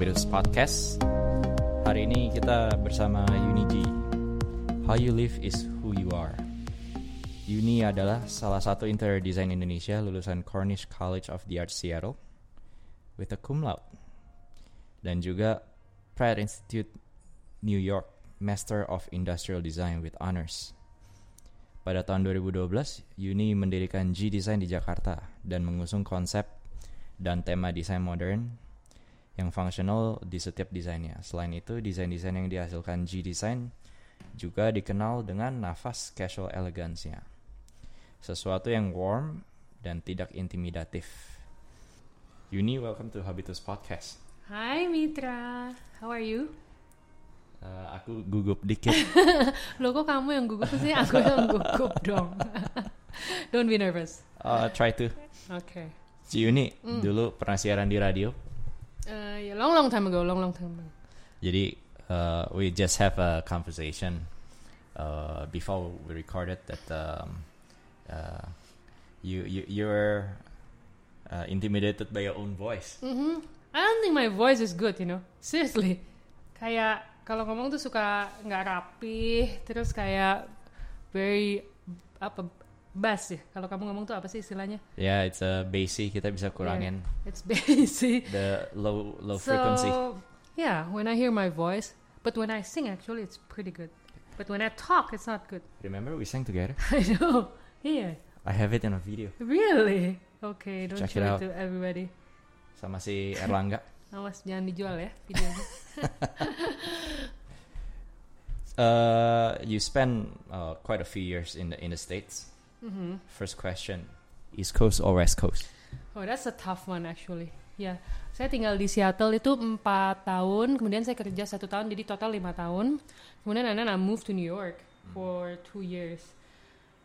Habitus Podcast. Hari ini kita bersama Uniji. How you live is who you are. Uni adalah salah satu interior design Indonesia lulusan Cornish College of the Arts Seattle with a cum laude. Dan juga Pratt Institute New York Master of Industrial Design with honors. Pada tahun 2012, Uni mendirikan G Design di Jakarta dan mengusung konsep dan tema desain modern yang fungsional di setiap desainnya. Selain itu, desain-desain yang dihasilkan G Design juga dikenal dengan nafas casual elegansnya. Sesuatu yang warm dan tidak intimidatif. Uni, welcome to Habitus Podcast. Hai Mitra, how are you? Uh, aku gugup dikit. Lo kok kamu yang gugup sih? Aku yang gugup dong. Don't be nervous. Uh, try to. Oke. Okay. Si Uni dulu pernah siaran di radio. Uh, yeah, long long time ago, long long time ago. Jadi uh, we just have a conversation uh, before we recorded that um, uh, you you you're uh, intimidated by your own voice. Mhm. I don't think my voice is good, you know. Seriously. Kayak kalau ngomong tuh suka nggak rapi, terus kayak very apa bass ya. Kalau kamu ngomong tuh apa sih istilahnya? Yeah, it's a bassy. Kita bisa kurangin Yeah, it's bassy. the low low so, frequency. yeah, when I hear my voice, but when I sing, actually, it's pretty good. But when I talk, it's not good. Remember we sang together? I know. Yeah. I have it in a video Really? Okay, don't Check show it it, to everybody. sama si Erlangga. Awas jangan dijual ya videonya. Uh, you spent uh, quite a few years in the in the states. Mhm. First question: East Coast or West Coast? Oh, that's a tough one actually. Ya, saya tinggal di Seattle itu empat tahun, kemudian saya kerja satu tahun, jadi total lima tahun. Kemudian and then I moved to New York for two years.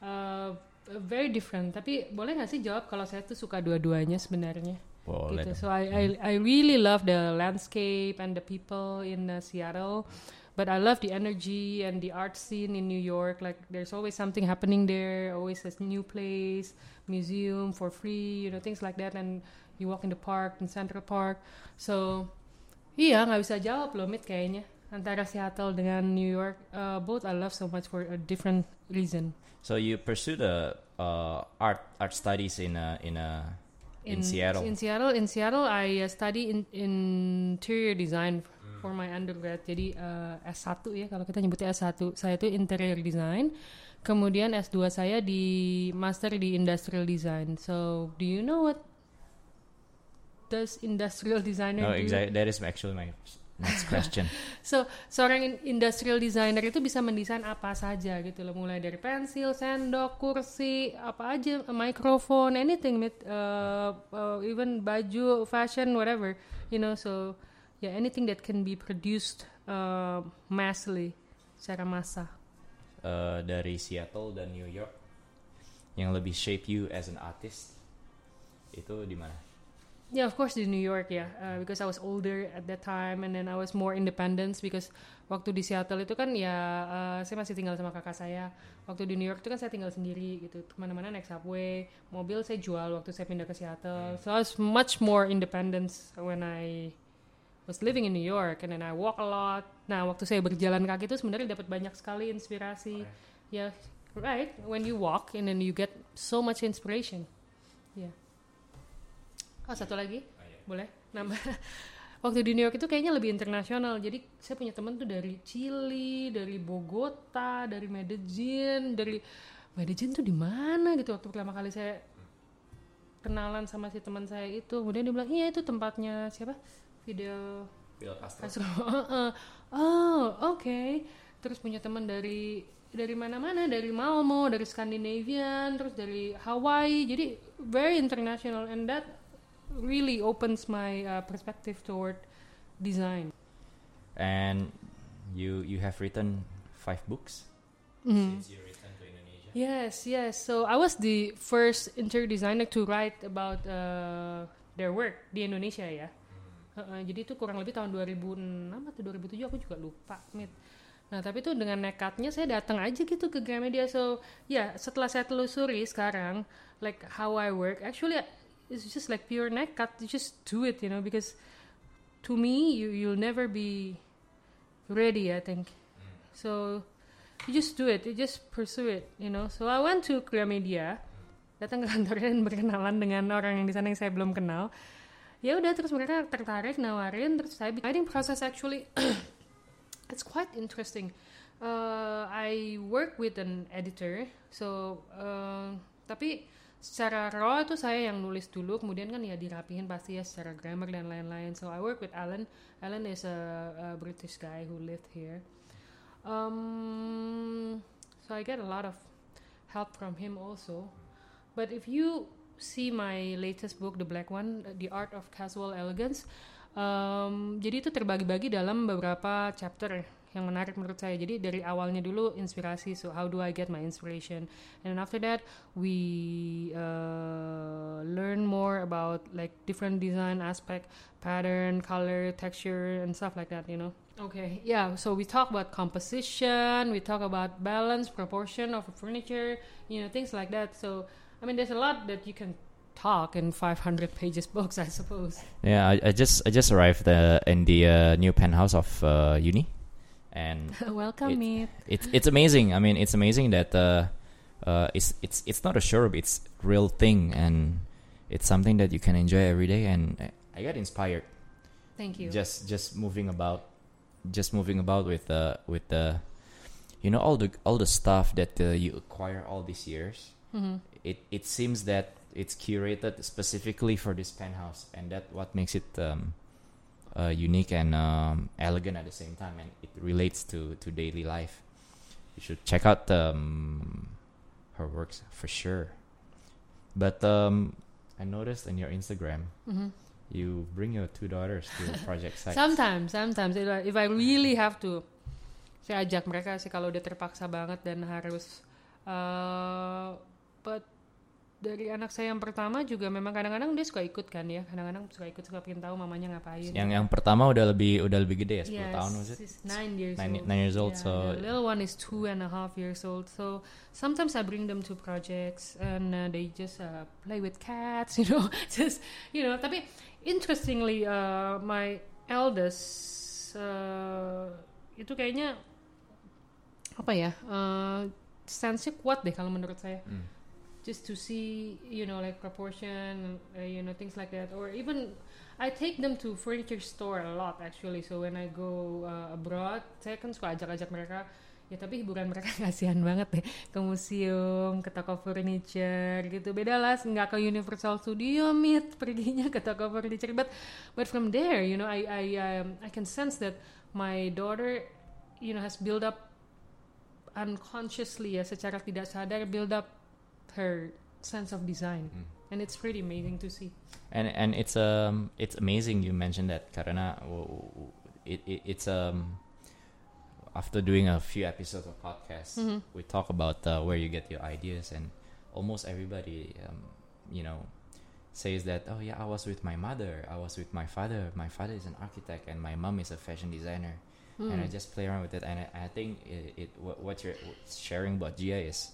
Uh, very different. Tapi boleh nggak sih jawab kalau saya tuh suka dua-duanya sebenarnya? Boleh gitu. So I, I I really love the landscape and the people in uh, Seattle, but I love the energy and the art scene in New York. Like there's always something happening there, always a new place, museum for free, you know things like that. And you walk in the park in Central Park. So iya nggak bisa jawab loh, Mit kayaknya antara Seattle dengan New York. Uh, both I love so much for a different reason. So you pursued a uh, art art studies in a in a in, Seattle. In Seattle, in Seattle, I uh, study in interior design for my undergrad. Jadi uh, S1 ya kalau kita nyebutnya S1. Saya itu interior design. Kemudian S2 saya di master di industrial design. So, do you know what does industrial designer no, do? exactly. That is actually my next question. So, seorang in- industrial designer itu bisa mendesain apa saja gitu loh, mulai dari pensil, sendok, kursi, apa aja, microphone, anything, uh, uh, even baju, fashion, whatever, you know. So, yeah, anything that can be produced uh, massively, secara massa. uh, dari Seattle dan New York yang lebih shape you as an artist itu di mana? Yeah, of course di New York ya, uh, because I was older at that time and then I was more independent because waktu di Seattle itu kan ya uh, saya masih tinggal sama kakak saya. Waktu di New York itu kan saya tinggal sendiri gitu, ke mana-mana naik subway, mobil saya jual waktu saya pindah ke Seattle. So I was much more independent when I was living in New York and then I walk a lot. Nah waktu saya berjalan kaki itu sebenarnya dapat banyak sekali inspirasi. Ya, right. When you walk and then you get so much inspiration. Yeah. Oh satu lagi, boleh nambah. Waktu di New York itu kayaknya lebih internasional. Jadi saya punya teman tuh dari Chili, dari Bogota, dari Medellin, dari Medellin tuh di mana gitu waktu pertama kali saya kenalan sama si teman saya itu. Kemudian dia bilang iya itu tempatnya siapa? Video Phil Castro. Oh oke. Terus punya teman dari dari mana-mana, dari Malmo, dari Scandinavian, terus dari Hawaii. Jadi very international and that really opens my uh, perspective toward design. And you you have written five books Mhm. since you returned to Indonesia. Yes, yes. So I was the first interior designer to write about uh, their work di Indonesia ya. Jadi itu kurang lebih tahun 2006 atau 2007 aku juga lupa, Mit. Nah, tapi itu dengan nekatnya saya datang aja gitu ke Gramedia. So, ya, setelah saya telusuri sekarang like how I work, actually it's just like pure nekat. You just do it, you know, because to me, you you'll never be ready. I think so. You just do it. You just pursue it. You know. So I went to Gramedia, datang ke kantornya dan berkenalan dengan orang yang di sana yang saya belum kenal. Ya udah terus mereka tertarik nawarin terus saya writing process actually it's quite interesting. Uh, I work with an editor, so uh, tapi secara raw itu saya yang nulis dulu, kemudian kan ya dirapihin pasti ya secara grammar dan lain-lain. So I work with Alan. Alan is a, a British guy who lived here. Um, so I get a lot of help from him also. But if you see my latest book, the black one, The Art of Casual Elegance, um, jadi itu terbagi-bagi dalam beberapa chapter yang menarik menurut saya. Jadi dari awalnya dulu inspirasi, so how do I get my inspiration? And then after that we uh, learn more about like different design aspect, pattern, color, texture, and stuff like that. You know. Okay, yeah. So we talk about composition, we talk about balance, proportion of furniture, you know, things like that. So I mean, there's a lot that you can talk in 500 pages books, I suppose. Yeah, I, I just I just arrived uh, in the uh, new penthouse of uh, uni, and Welcome, It- Meet. it's it's amazing. I mean, it's amazing that uh, uh, it's it's it's not a showroom; it's real thing, and it's something that you can enjoy every day. And I- I got inspired Thank you. just just moving about, just moving about with uh with the, you know, all the all the stuff that uh, you acquire all these years. Mhm. It it seems that it's curated specifically for this penthouse, and that what makes it um, uh, unique and um, elegant at the same time, and it relates to to daily life. You should check out um, her works for sure. But um, I noticed in your Instagram, Mhm. you bring your two daughters to project sites. Sometimes, sometimes if I, if I really have to, saya ajak mereka sih kalau udah terpaksa banget dan harus. Uh, but dari anak saya yang pertama juga memang kadang-kadang dia suka ikut kan ya, kadang-kadang suka ikut suka pengen tahu mamanya ngapain. Yang yang pertama udah lebih udah lebih gede ya, 10 Yes, tahun was it? nine years Nine, old. nine years old, Yeah, so the little one is two and a half years old. So sometimes I bring them to projects and uh, they just uh, play with cats, you know, just you know. Tapi interestingly, uh, my eldest uh, itu kayaknya apa ya? Uh, sense-nya kuat deh kalau menurut saya. mm, Just to see, you know, like proportion, uh, you know, things like that, or even I take them to furniture store a lot actually. So when I go uh, abroad, saya kan suka ajak-ajak mereka. Ya tapi hiburan mereka kasihan banget deh ke museum, ke toko furniture gitu. Beda lah, nggak ke Universal Studio meet perginya ke toko furniture. But but from there, you know, I I um, I can sense that my daughter, you know, has built up unconsciously ya secara tidak sadar build up her sense of design mm. and it's pretty amazing to see. and and it's um it's amazing you mentioned that karena it, it it's um after doing a few episodes of podcasts Mhm. we talk about uh, where you get your ideas and almost everybody um, you know says that oh yeah I was with my mother I was with my father my father is an architect and my mom is a fashion designer and I Mm. just play around with it and I, I think it, it what, what you're sharing about Gia is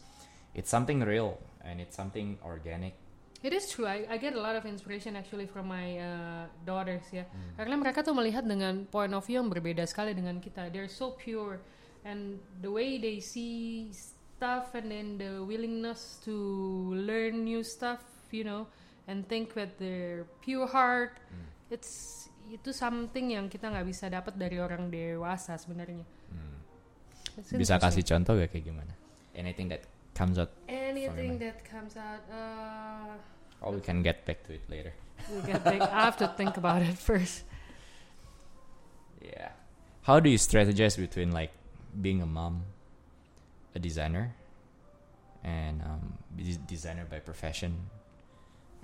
it's something real and it's something organic It is true. I, I get a lot of inspiration actually from my uh, daughters ya. Mm. Karena mereka tuh melihat dengan point of view yang berbeda sekali dengan kita. They're so pure and the way they see stuff and then the willingness to learn new stuff, you know, and think with their pure heart. Mm. It's itu something yang kita nggak bisa dapat dari orang dewasa sebenarnya. Hmm. Bisa kasih contoh gak kayak gimana? Anything that comes out, anything that comes out. Uh, or we can get back to it later. we gotta think, I have to think about it first. Yeah. How do you strategize between like being a mom, a designer, and um, designer by profession,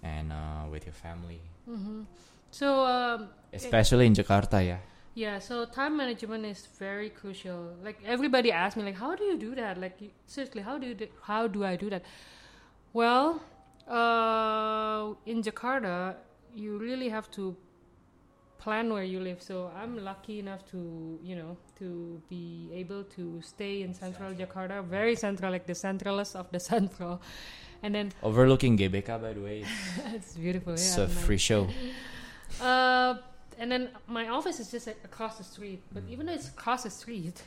and uh, with your family, hmm So um, especially in Jakarta? Yeah. Yeah, so time management is very crucial. Like everybody asks me, like, how do you do that? Like you- seriously, how do you do, how do I do that? Well, uh, in Jakarta, you really have to plan where you live. So I'm lucky enough to you know to be able to stay in central Jakarta, very central, like the centralist of the central. And then Overlooking GBK, by the way, it's beautiful. it's yeah, a nice. free show. Uh, and then my office is just like across the street. But Mm. even though it's across the street,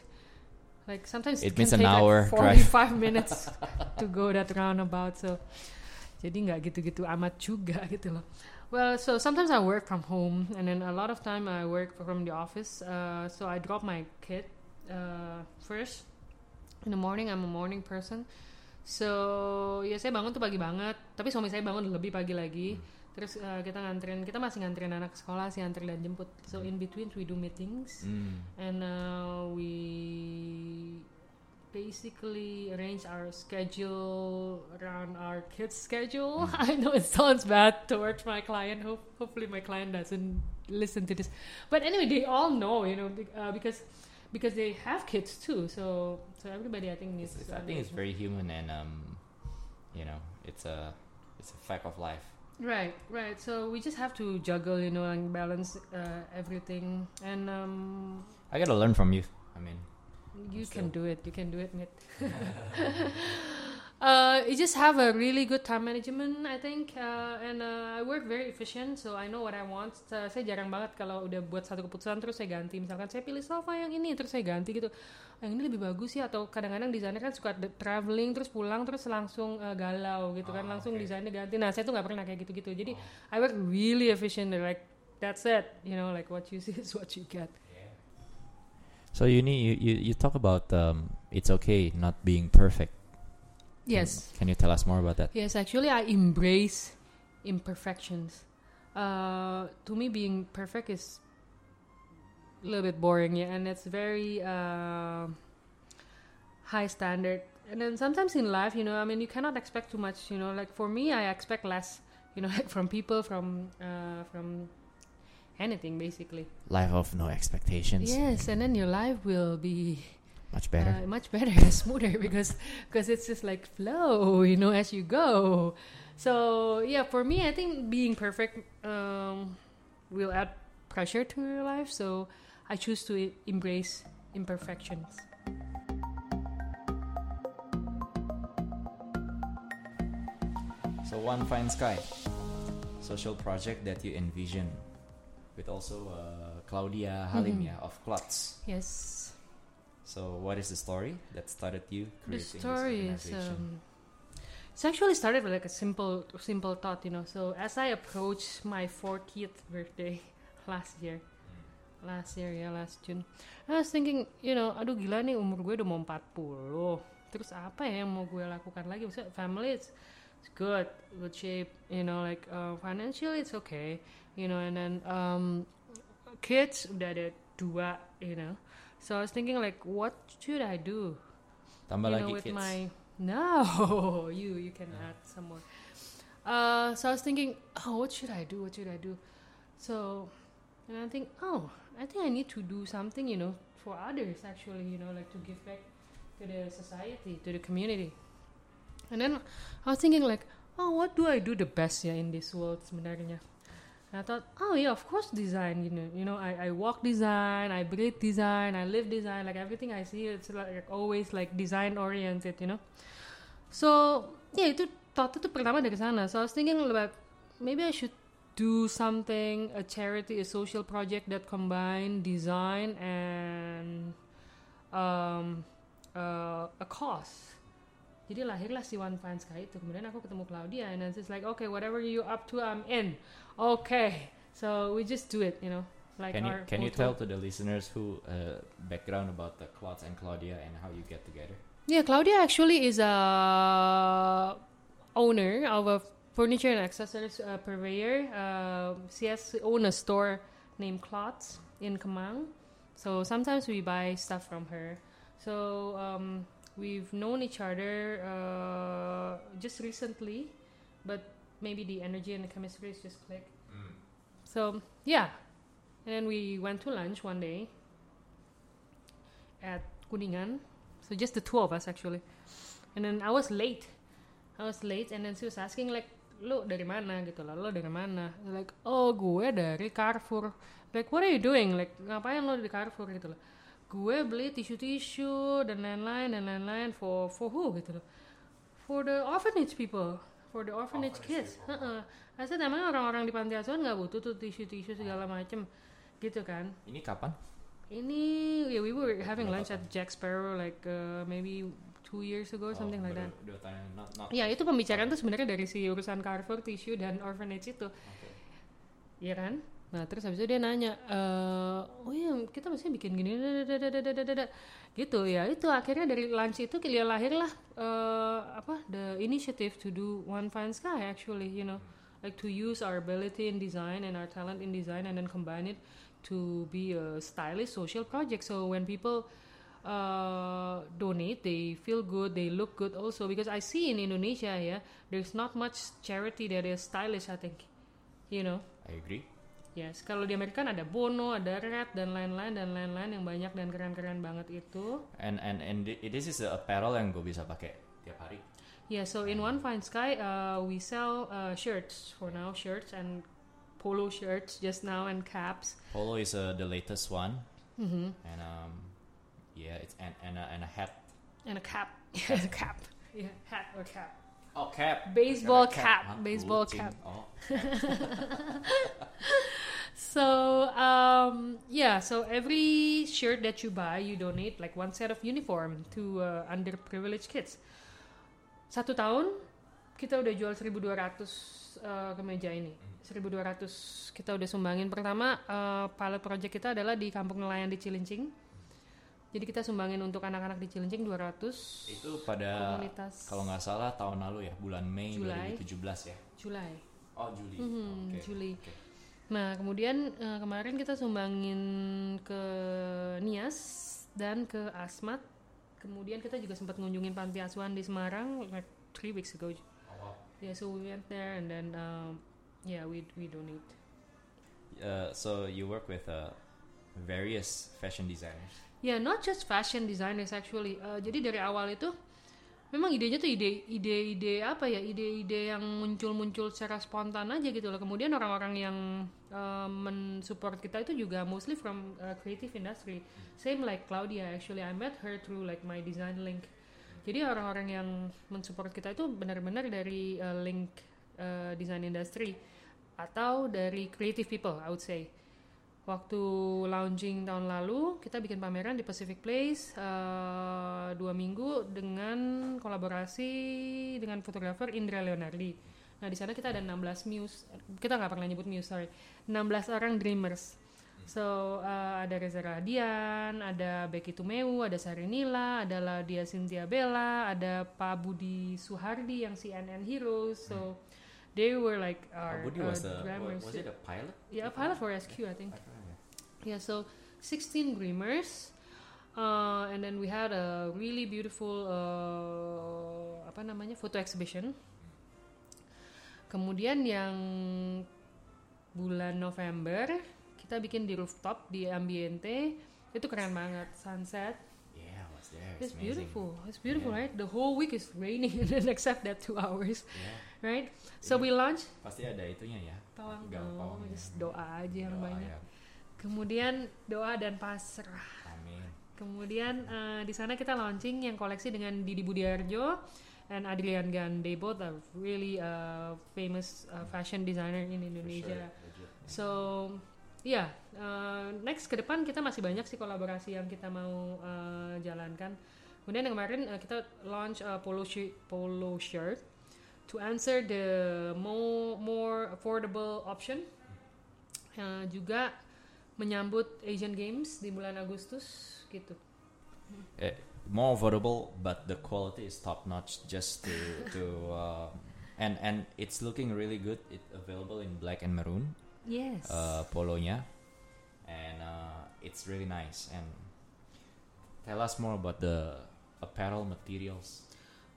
like sometimes It it, means can an take hour like drive. 45 minutes to go that roundabout. So jadi nggak gitu-gitu amat juga gitu loh. Well, so sometimes I work from home, and then a lot of time I work from the office. Uh, so I drop my kid uh, first in the morning. I'm a morning person. So ya saya bangun tuh pagi banget. Tapi suami saya bangun lebih pagi lagi. Terus uh, kita nganterin, kita masih nganterin anak sekolah sih, antar dan jemput. So in between we do meetings, Mm. and uh, we basically arrange our schedule around our kids' schedule. I know it sounds bad towards my client. Hope, hopefully, my client doesn't listen to this. But anyway, they all know, you know, uh, because because they have kids too. So so everybody, I think, needs. It's, to I think it's very human and um, you know, it's a it's a fact of life. Right, right. So we just have to juggle, you know, and balance uh, everything. And um, I gotta learn from you. I mean, you Still. can do it. You can do it, mate. uh, you just have a really good time management, I think. Uh, and uh, I work very efficient, so I know what I want. Uh, saya jarang banget kalau udah buat satu keputusan terus saya ganti. Misalkan saya pilih sofa yang ini terus saya ganti gitu. "Ah, Yang ini lebih bagus ya atau kadang-kadang desainer kan suka traveling terus pulang terus langsung uh, galau gitu kan Ah, langsung oke. desainnya ganti. Nah saya tuh nggak pernah kayak gitu-gitu. Jadi I work really efficient. Like that's it. You know, like what you see is what you get. so Uni, you you, you talk about um, it's okay not being perfect. Yes. Can you tell us more about that? Yes, actually, I embrace imperfections. Uh, to me, being perfect is a little bit boring, yeah, and it's very uh, high standard. And then sometimes in life, you know, I mean, you cannot expect too much. You know, like for me, I expect less. You know, like from people, from uh, from anything, basically. Life of no expectations. Yes, and then your life will be Much better. uh, much better, smoother because because it's just like flow, you know, as you go. So yeah, for me, I think being perfect um, will add pressure to your life. So I choose to embrace imperfections. So one fine sky, social project that you envision, with also uh, Claudia Halim Mhm. of Klotz. Yes, So what is the story that started you the creating story this is. organization? Um, it's actually started with like a simple, simple thought, you know. So as I approached my 40th birthday last year, last year ya last June, I was thinking, you know, aduh gila nih umur gue udah mau 40. Terus apa ya yang mau gue lakukan lagi? Maksudnya family it's, it's good, good shape, you know, like uh, financially it's okay, you know, and then um, kids udah ada dua, you know. So I was thinking like, what should I do? Tambah you lagi know, with kids. my no, you you can add some more. Uh, so I was thinking, oh, what should I do? What should I do? So, and I think, oh, I think I need to do something, you know, for others actually, you know, like to give back to the society, to the community. And then I was thinking like, oh, what do I do the best ya in this world sebenarnya? And I thought, oh yeah, of course design. You know, you know, I, I walk design, I breathe design, I live design. Like everything I see, it's like always like design oriented. You know. So yeah, itu thought itu pertama dari sana. So I was thinking about maybe I should do something, a charity, a social project that combine design and um, uh, a cause. Jadi lahirlah si One Fine Sky itu. Kemudian aku ketemu Claudia and then she's like, okay, whatever you up to, I'm in. Okay, so we just do it, you know. Like can you can you tell to the listeners who uh, background about the Klotz and Claudia and how you get together? Yeah, Claudia actually is a owner of a furniture and accessories uh, purveyor. Uh, she has own a store named Klotz in Kemang. So sometimes we buy stuff from her. So um, we've known each other uh, just recently, but maybe the energy and the chemistry is just click. So yeah, and then we went to lunch one day at Kuningan. So just the two of us actually. And then I was late. I was late and then she was asking like, lo dari mana gitu lah, lo dari mana? Like, oh gue dari Carrefour. Like, what are you doing? Like, ngapain lo di Carrefour gitu loh? Gue beli tisu-tisu dan lain-lain dan lain-lain for for who gitu loh? For the orphanage people, for the orphanage, kids. Heeh. I said emang orang-orang di panti asuhan nggak butuh tuh tisu-tisu segala macem. gitu kan Ini kapan? ini yeah, we were having lunch at Jack Sparrow like uh, maybe two years ago something like that Oh, not, not. ya itu pembicaraan tuh sebenarnya dari si urusan Carrefour tissue dan orphanage itu Oke. Iya kan? Nah terus habis itu dia nanya, e, oh iya kita mesti bikin gini, gitu ya. Itu akhirnya dari lunch itu dia lahirlah uh, apa the initiative to do one fine sky actually, you know, like to use our ability in design and our talent in design and then combine it to be a stylish social project. So when people uh, donate, they feel good, they look good also because I see in Indonesia ya, yeah, there's not much charity that is stylish. I think, you know. I agree. Yes, kalau di Amerika kan ada Bono, ada Red dan lain-lain dan lain-lain yang banyak dan keren-keren banget itu. And and and thi- this is a apparel yang gue bisa pakai tiap hari. Yeah, so in One Fine Sky, uh, we sell uh, shirts for now, shirts and polo shirts just now and caps. Polo is uh, the latest one, hmm and um, yeah, it's and and a, and a hat. And a cap, yeah, a cap, yeah, hat or cap. Oh cap. Baseball cap, Hah? baseball cap. Oh. So um, yeah, so every shirt that you buy, you donate like one set of uniform to uh, underprivileged kids. Satu tahun kita udah jual 1.200 uh, kemeja ini. 1.200 kita udah sumbangin. Pertama uh, pilot project kita adalah di kampung nelayan di Cilincing. Jadi kita sumbangin untuk anak-anak di Cilincing 200 Itu pada komunitas kalau nggak salah tahun lalu ya, bulan Mei Julai. 2017 ya. Julai. Oh Juli. Mhm, Oke. Juli. Oke. Nah, kemudian eh, kemarin kita sumbangin ke Nias dan ke Asmat. Kemudian kita juga sempat ngunjungin panti asuhan di Semarang like three weeks ago. Oh, wow. Yeah, so we went there and then um, yeah, we we donate. Uh, so you work with uh, various fashion designers. Yeah, not just fashion designers actually. Eh, jadi dari awal itu memang idenya tuh ide ide ide apa ya ide-ide yang muncul-muncul secara spontan aja gitu loh. Kemudian orang-orang yang eh, mensupport kita itu juga mostly from uh, creative industry. Same like Claudia actually I met her through like my design link. Jadi orang-orang yang mensupport kita itu benar-benar dari uh, link uh, design industry atau dari creative people I would say. Waktu launching tahun lalu kita bikin pameran di Pacific Place uh, dua minggu dengan kolaborasi dengan fotografer Indra Leonardi. Nah di sana kita ada 16 muse, kita nggak pernah nyebut muse sorry, 16 orang dreamers. So uh, ada Reza Radian, ada Becky Tumeu, ada Sarinila, ada Ladia Cynthia Bella, ada Pak Budi Suhardi yang CNN Heroes. So they were like our Pak Budi uh, was the dreamers. was it a pilot? Yeah, pilot for SQ I think. I yeah. Yeah, so 16 dreamers. Uh, and then we had a really beautiful uh, apa namanya photo exhibition. Kemudian yang bulan November kita bikin di rooftop di Ambiente itu keren banget sunset. Yeah, I was there. It's amazing. beautiful. It's beautiful, Yeah. right? The whole week is raining except that two hours, Yeah. right? So Iya. we launch Pasti ada itunya ya. pawang Gak dong, pawangnya. just doa aja yang Doa, banyak. ya. Kemudian doa dan pasrah. Amin. Kemudian eh, di sana kita launching yang koleksi dengan Didi Budiarjo and Adrian Gan. They both are really uh, famous uh, fashion designer in Indonesia. sure. So, ya uh, next ke depan kita masih banyak sih kolaborasi yang kita mau uh, jalankan. Kemudian yang kemarin uh, kita launch a polo shi- polo shirt to answer the more more affordable option. Uh, juga menyambut Asian Games di bulan Agustus gitu. Eh, more affordable, but the quality is top notch. Just to to um, and and it's looking really good. It available in black and maroon. Yes. uh, polonya, and uh, it's really nice. And tell us more about the apparel materials.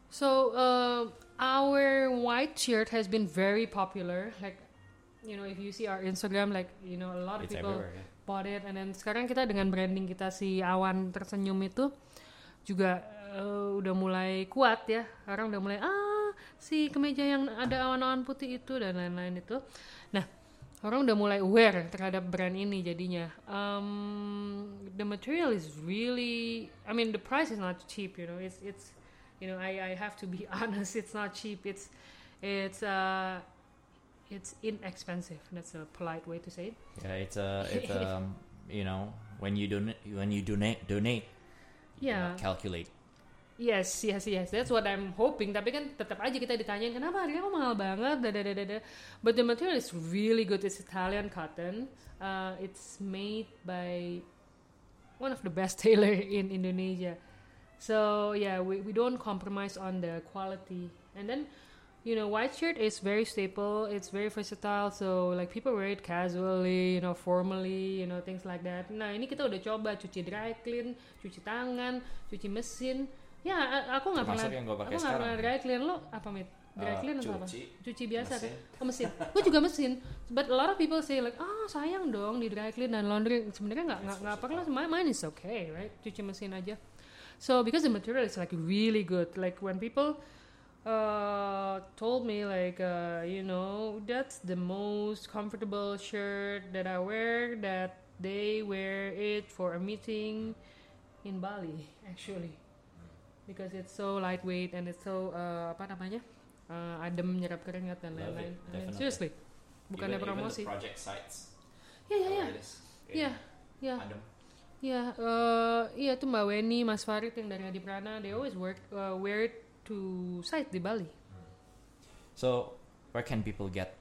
So uh, our white shirt has been very popular. Like, you know, if you see our Instagram, like you know, a lot of It's people. Yeah. bought it. And then sekarang kita dengan branding kita si awan tersenyum itu juga uh, udah mulai kuat ya. Orang udah mulai ah si kemeja yang ada awan-awan putih itu dan lain-lain itu. Nah, orang udah mulai aware terhadap brand ini jadinya. Um, the material is really, I mean, the price is not cheap. You know, it's it's you know I I have to be honest. It's not cheap. It's it's uh it's inexpensive. That's a polite way to say it. Yeah, it's a it's um you know when you donate when you donate donate you Yeah. cannot calculate. Yes, yes, yes. That's what I'm hoping. Tapi kan tetap aja kita ditanyain kenapa harganya kok mahal banget. Da, da, da, da, da. But the material is really good. It's Italian cotton. Uh, it's made by one of the best tailor in Indonesia. So yeah, we, we don't compromise on the quality. And then, you know, white shirt is very staple. It's very versatile. So like people wear it casually, you know, formally, you know, things like that. Nah ini kita udah coba cuci dry clean, cuci tangan, cuci mesin. Ya, aku nggak pernah. Yang aku nggak pernah dry clean lo apa mit? Dry Uh, clean atau apa? cuci, biasa kan? mesin. Oh mesin. Gue juga mesin. But a lot of people say like, ah sayang dong di dry clean dan laundry. Sebenarnya nggak nggak nggak perlu. My mine is okay, right? Cuci mesin aja. So because the material is like really good. Like when people uh, told me like, uh, you know, that's the most comfortable shirt that I wear. That they wear it for a meeting in Bali, actually, because it's so lightweight and it's so uh, apa namanya? Uh, adem nyerap keringat dan lain-lain. definitely. seriously, bukannya even, even promosi. the project sites. Iya iya. how it is. Kayak Iya, eh, tuh Mbak Weni, Mas Farid yang dari Adi Prana, they always work uh, wear it to site di Bali. So where can people get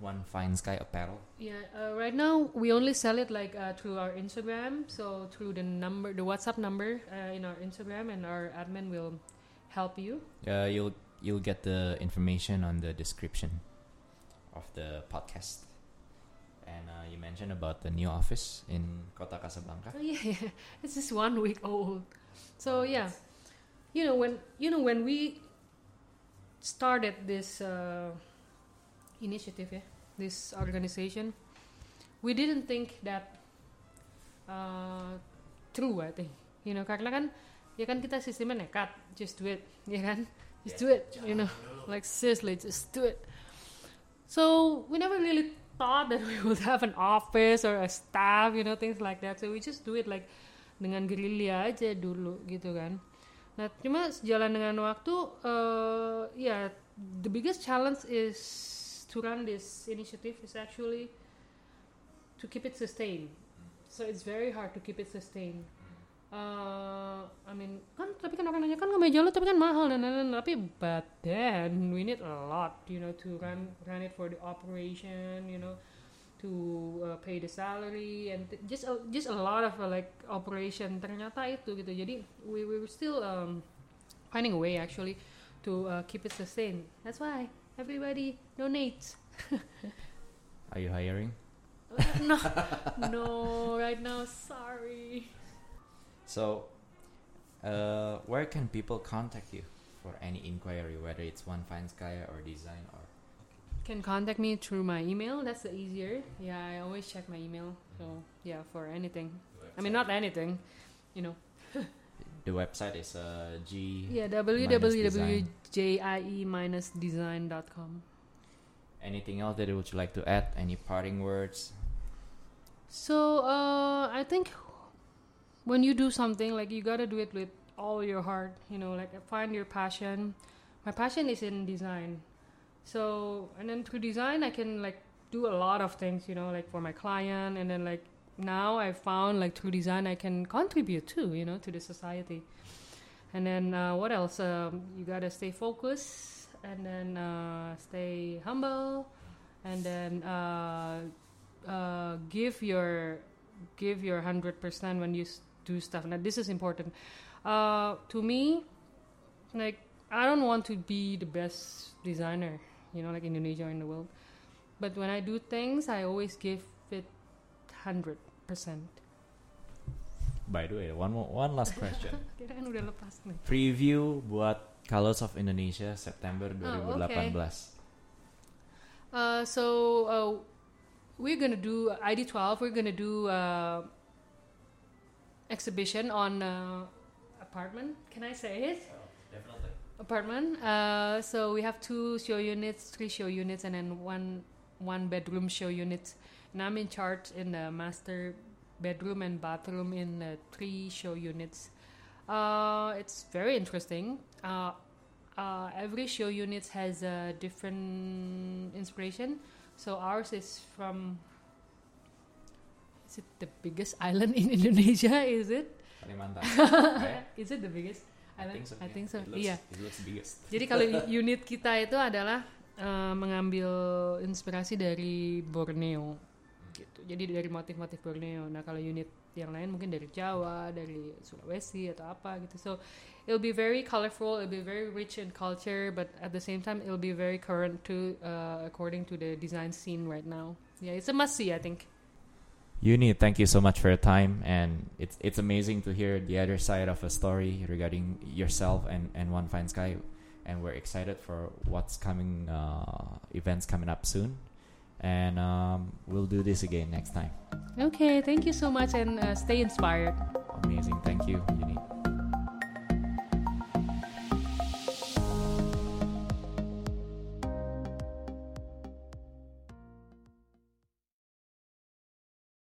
one fine sky apparel? Yeah, uh, right now we only sell it like uh, through our Instagram, so through the number, the WhatsApp number uh, in our Instagram, and our admin will help you. Uh, you'll you'll get the information on the description of the podcast. And uh, you mentioned about the new office in Kota Casablanca. Oh, yeah, yeah, it's just one week old. So Oh, yeah, you know when you know when we started this uh, initiative, yeah, this organization, we didn't think that uh, true. I think you know karena kan ya kan kita sistemnya nekat, just do it, ya kan, just do it, you know, like seriously, just do it. So we never really thought that we would have an office or a staff, you know, things like that. So we just do it like dengan gerilya aja dulu gitu kan. Nah, cuma sejalan dengan waktu, uh, ya, the biggest challenge is to run this initiative is actually to keep it sustained. So it's very hard to keep it sustained. Uh, I mean, kan tapi kan orang nanya kan kemeja lo tapi kan mahal dan lain-lain. Tapi but then we need a lot, you know, to run run it for the operation, you know, to uh, pay the salary and th- just a, just a lot of uh, like operation. Ternyata itu gitu. Jadi we we were still um, finding a way actually to uh, keep it sustained. That's why everybody donates. Are you hiring? no, no, right now, sorry. So, uh, where can people contact you for any inquiry, whether it's One Fine Sky or design or Can contact me through my email. That's the easier. Yeah, I always check my email. So yeah, for anything. I mean, not anything. You know. the website is uh, G. Yeah, www.jie-design.com. Anything else that would you like to add? Any parting words? So uh, I think when you do something, like you gotta do it with all your heart. You know, like find your passion. My passion is in design. So and then through design, I can like do a lot of things. You know, like for my client, and then like now I found like through design I can contribute too. You know, to the society. And then uh, what else? Um, you gotta stay focused, and then uh, stay humble, and then uh, uh, give your give your hundred percent when you do stuff. Now this is important. Uh, to me, like I don't want to be the best designer, you know, like Indonesia in the world. But when I do things, I always give it hundred percent. By the way, one more, one last question. Kira kan udah lepas nih. Preview buat Colors of Indonesia September Oh, 2018. okay. Uh, so uh, we're gonna do ID12. We're gonna do uh, exhibition on uh, apartment. Can I say it? Apartment. Uh, so we have two show units, three show units, and then one one bedroom show unit. And I'm in charge in the master bedroom and bathroom in the three show units. Uh, it's very interesting. Uh, uh, every show units has a different inspiration. So ours is from. Is it the biggest island in Indonesia? Is it? Kalimantan. is it the biggest I think so. I yeah. think so. Iya. Biggest. Jadi kalau unit kita itu adalah uh, mengambil inspirasi dari Borneo gitu. Jadi dari motif-motif Borneo. Nah, kalau unit yang lain mungkin dari Jawa, dari Sulawesi atau apa gitu. So, it'll be very colorful, it'll be very rich in culture, but at the same time it'll be very current too uh, according to the design scene right now. Yeah, it's a must see, I think. Uni, thank you so much for your time, and it's it's amazing to hear the other side of a story regarding yourself and and One Fine Sky, and we're excited for what's coming uh, events coming up soon, and um, we'll do this again next time. Okay, thank you so much and uh, stay inspired. Amazing, thank you, Uni.